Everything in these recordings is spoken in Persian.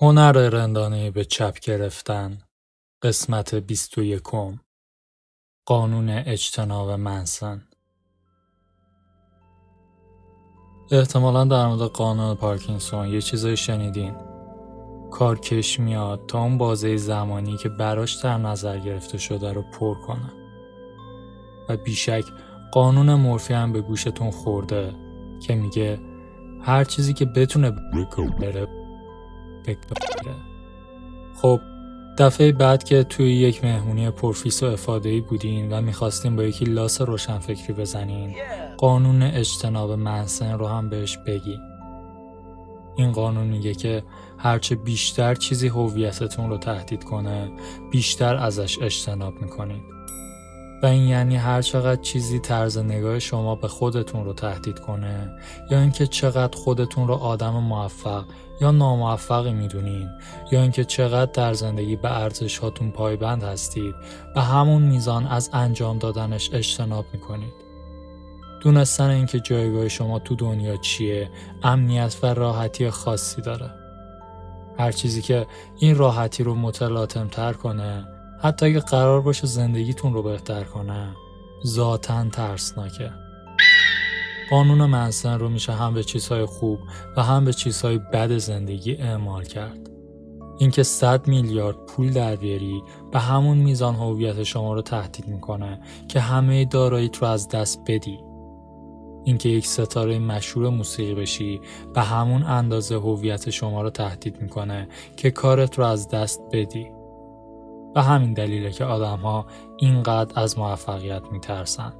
هنر رندانه به چپ گرفتن. قسمت بیست و یکم. قانون اجتناب منسن. احتمالا در مورد قانون پارکینسون یه چیزایی شنیدین. کارکش میاد تا اون بازه زمانی که براش در نظر گرفته شده رو پر کنه. و بیشک قانون مورفی هم به گوشتون خورده که میگه هر چیزی که بتونه بره خب دفعه بعد که توی یک مهمونی پرفیس و افاده بودین و می‌خواستیم با یکی لاس روشنفکری بزنین قانون اجتناب منسن رو هم بهش بگی این قانون میگه که هرچه بیشتر چیزی هویتتون رو تهدید کنه بیشتر ازش اجتناب می‌کنید و این یعنی هر چقدر چیزی طرز نگاه شما به خودتون رو تهدید کنه یا اینکه چقدر خودتون رو آدم موفق یا ناموفقی می‌دونین یا اینکه چقدر در زندگی به ارزش هاتون پایبند هستید به همون میزان از انجام دادنش اجتناب می‌کنید. دونستن اینکه جایگاه شما تو دنیا چیه امنیت و راحتی خاصی داره. هر چیزی که این راحتی رو متلاطم تر کنه حتی اگه قرار باشه زندگیتون رو بهتر کنه ذاتا ترسناکه. قانون منسن رو میشه هم به چیزهای خوب و هم به چیزهای بد زندگی اعمال کرد. اینکه 100 میلیارد پول در بیاری به همون میزان هویت شما رو تهدید می‌کنه که همه داراییت رو از دست بدی. اینکه یک ستاره مشهور موسیقی بشی به همون اندازه هویت شما رو تهدید می‌کنه که کارت رو از دست بدی. و همین دلیله که آدم ها اینقدر از موفقیت میترسن.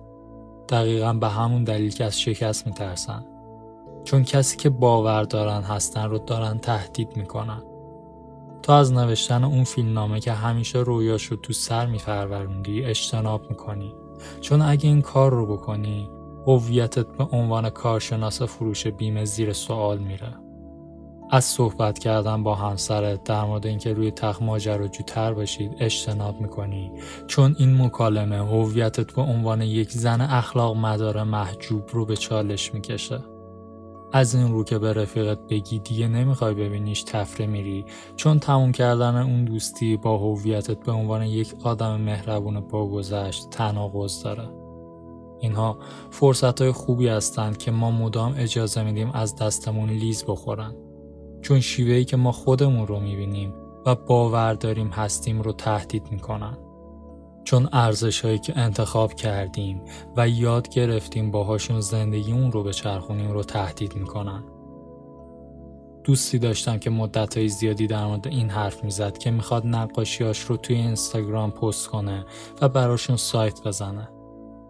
دقیقا به همون دلیل که از شکست میترسن. چون کسی که باور دارن هستن رو دارن تهدید می‌کنن. تو از نوشتن اون فیلمنامه که همیشه رویاش رو تو سر میفروروندی اجتناب می‌کنی. چون اگه این کار رو بکنی هویتت به عنوان کارشناس فروش بیمه زیر سوال میره. از صحبت کردن با همسرت در مورد اینکه روی تخت ماجراجوتر باشید اجتناب می‌کنی. چون این مکالمه هویتت به عنوان یک زن اخلاق مدار محجوب رو به چالش می‌کشه. از این رو که به رفیقت بگی دیگه نمی‌خوای ببینیش تفره میری. چون تموم کردن اون دوستی با هویتت به عنوان یک آدم مهربون با گذشت تناقض داره. اینها فرصت های خوبی هستند که ما مدام اجازه میدیم از دستمون لیز بخورن. چون شیوه‌ای که ما خودمون رو می‌بینیم و باور داریم هستیم رو تهدید می‌کنن. چون ارزش هایی که انتخاب کردیم و یاد گرفتیم باهاشون زندگیمون رو بچرخونیم رو تهدید می‌کنن. دوستی داشتم که مدت های زیادی در مورد این حرف می‌زد که می‌خواد نقاشیاش رو توی اینستاگرام پست کنه و براشون سایت بزنه.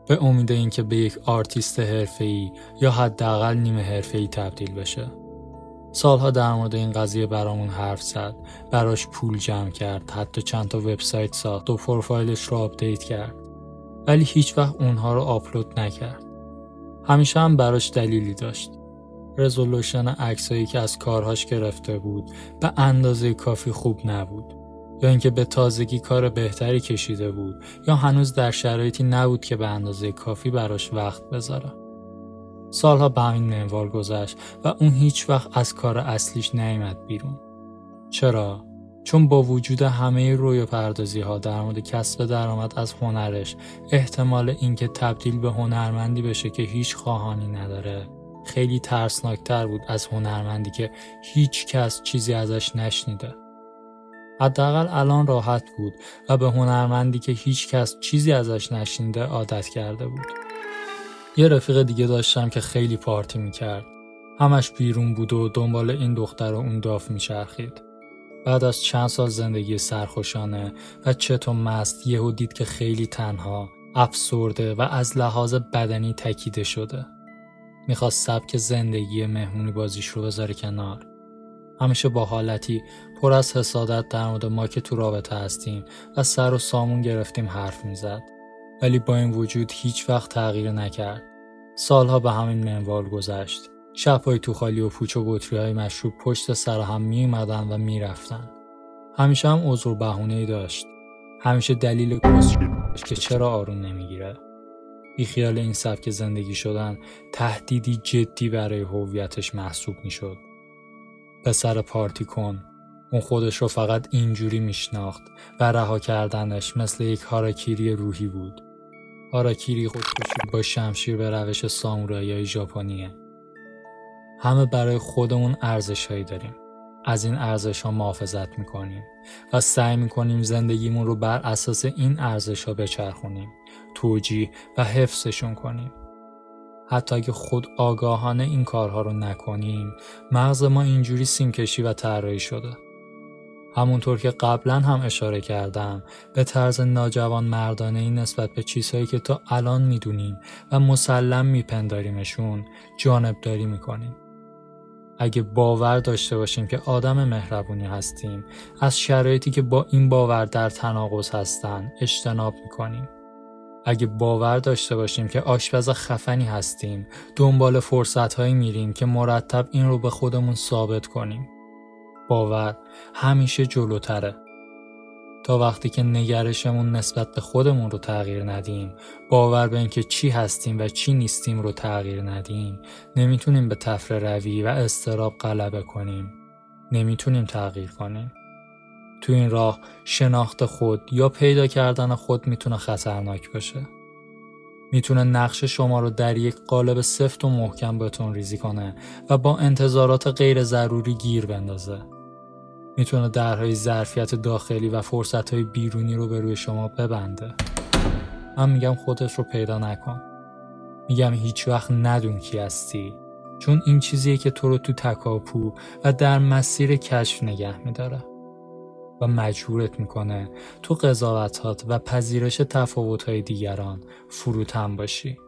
به امید اینکه به یک آرتیست حرفه‌ای یا حداقل نیمه حرفه‌ای تبدیل بشه. سالها در مورد این قضیه برامون حرف زد. براش پول جمع کرد حتی چند تا وبسایت ساخت و پروفایلش رو آپدیت کرد. ولی هیچ وقت اونها رو آپلود نکرد. همیشه هم براش دلیلی داشت. resolution عکسایی که از کارهاش گرفته بود به اندازه کافی خوب نبود. یا اینکه به تازگی کار بهتری کشیده بود یا هنوز در شرایطی نبود که به اندازه کافی براش وقت بذاره. سالها به همین منوال گذشت و اون هیچ وقت از کار اصلیش نیامد بیرون. چرا؟ چون با وجود همه روی پردازی ها در مورد کسب درآمد از هنرش احتمال اینکه تبدیل به هنرمندی بشه که هیچ خواهانی نداره خیلی ترسناکتر بود از هنرمندی که هیچ کس چیزی ازش نشنیده. حداقل الان راحت بود و به هنرمندی که هیچ کس چیزی ازش نشنیده عادت کرده بود. یه رفیق دیگه داشتم که خیلی پارتی می‌کرد. همش بیرون بود و دنبال این دختر و اون داف میچرخید. بعد از چند سال زندگی سرخوشانه و چت و مست یهو دید که خیلی تنها، افسرده و از لحاظ بدنی تکیده شده. می‌خواست سبک زندگی مهمونی بازیش رو بذاره کنار. همیشه با حالتی پر از حسادت در مورد ما که تو رابطه هستیم و سر و سامون گرفتیم حرف می‌زد. ولی با این وجود هیچ وقت تغییر نکرد. سالها به همین منوال گذشت. شبهای تو خالی و پوچ و بطری های مشروب پشت سر هم می اومدن و می رفتن. همیشه هم عذر و بهونه داشت. همیشه دلیل داشت که چرا آروم نمی‌گیره. خیال این سبک زندگی شدن تهدیدی جدی برای هویتش محسوب می‌شد. پسر پارتی کن اون خودش رو فقط اینجوری میشناخت و رها کردنش مثل یک هاراکیری روحی بود. هاراکیری خودکشی با شمشیر به روش سامورایی ژاپنیه. همه برای خودمون ارزشهایی داریم. از این ارزش ها محافظت می‌کنیم و سعی می‌کنیم زندگیمون رو بر اساس این ارزش ها بچرخونیم توجیه و حفظشون کنیم حتی اگه خود آگاهانه این کارها رو نکنیم مغز ما اینجوری سیمکشی و طراحی شده همونطور که قبلا هم اشاره کردم به طرز ناجوان مردانه این نسبت به چیزهایی که تا الان می‌دونیم و مسلم میپنداریمشون جانبداری می‌کنیم. اگه باور داشته باشیم که آدم مهربونی هستیم از شرایطی که با این باور در تناقض هستن اجتناب می‌کنیم. اگه باور داشته باشیم که آشپز خفنی هستیم دنبال فرصت هایی میریم که مرتب این رو به خودمون ثابت کنیم. باور همیشه جلوتره. تا وقتی که نگرشمون نسبت به خودمون رو تغییر ندیم باور به اینکه چی هستیم و چی نیستیم رو تغییر ندیم نمی‌تونیم به تفره روی و استراب غلبه کنیم. نمی‌تونیم تغییر کنیم. تو این راه شناخت خود یا پیدا کردن خود می‌تونه خطرناک باشه. می‌تونه نقش شما رو در یک قالب سفت و محکم بهتون ریزی کنه و با انتظارات غیر ضروری گیر بندازه. می‌تونه درهای ظرفیت داخلی و فرصتهای بیرونی رو به روی شما ببنده. من میگم خودت رو پیدا نکن. میگم هیچ وقت ندون کی هستی. چون این چیزیه که تو رو تو تکاپو و در مسیر کشف نگه میداره. و مجبورت می‌کنه تو قضاوتات و پذیرش تفاوتهای دیگران فروتن باشی.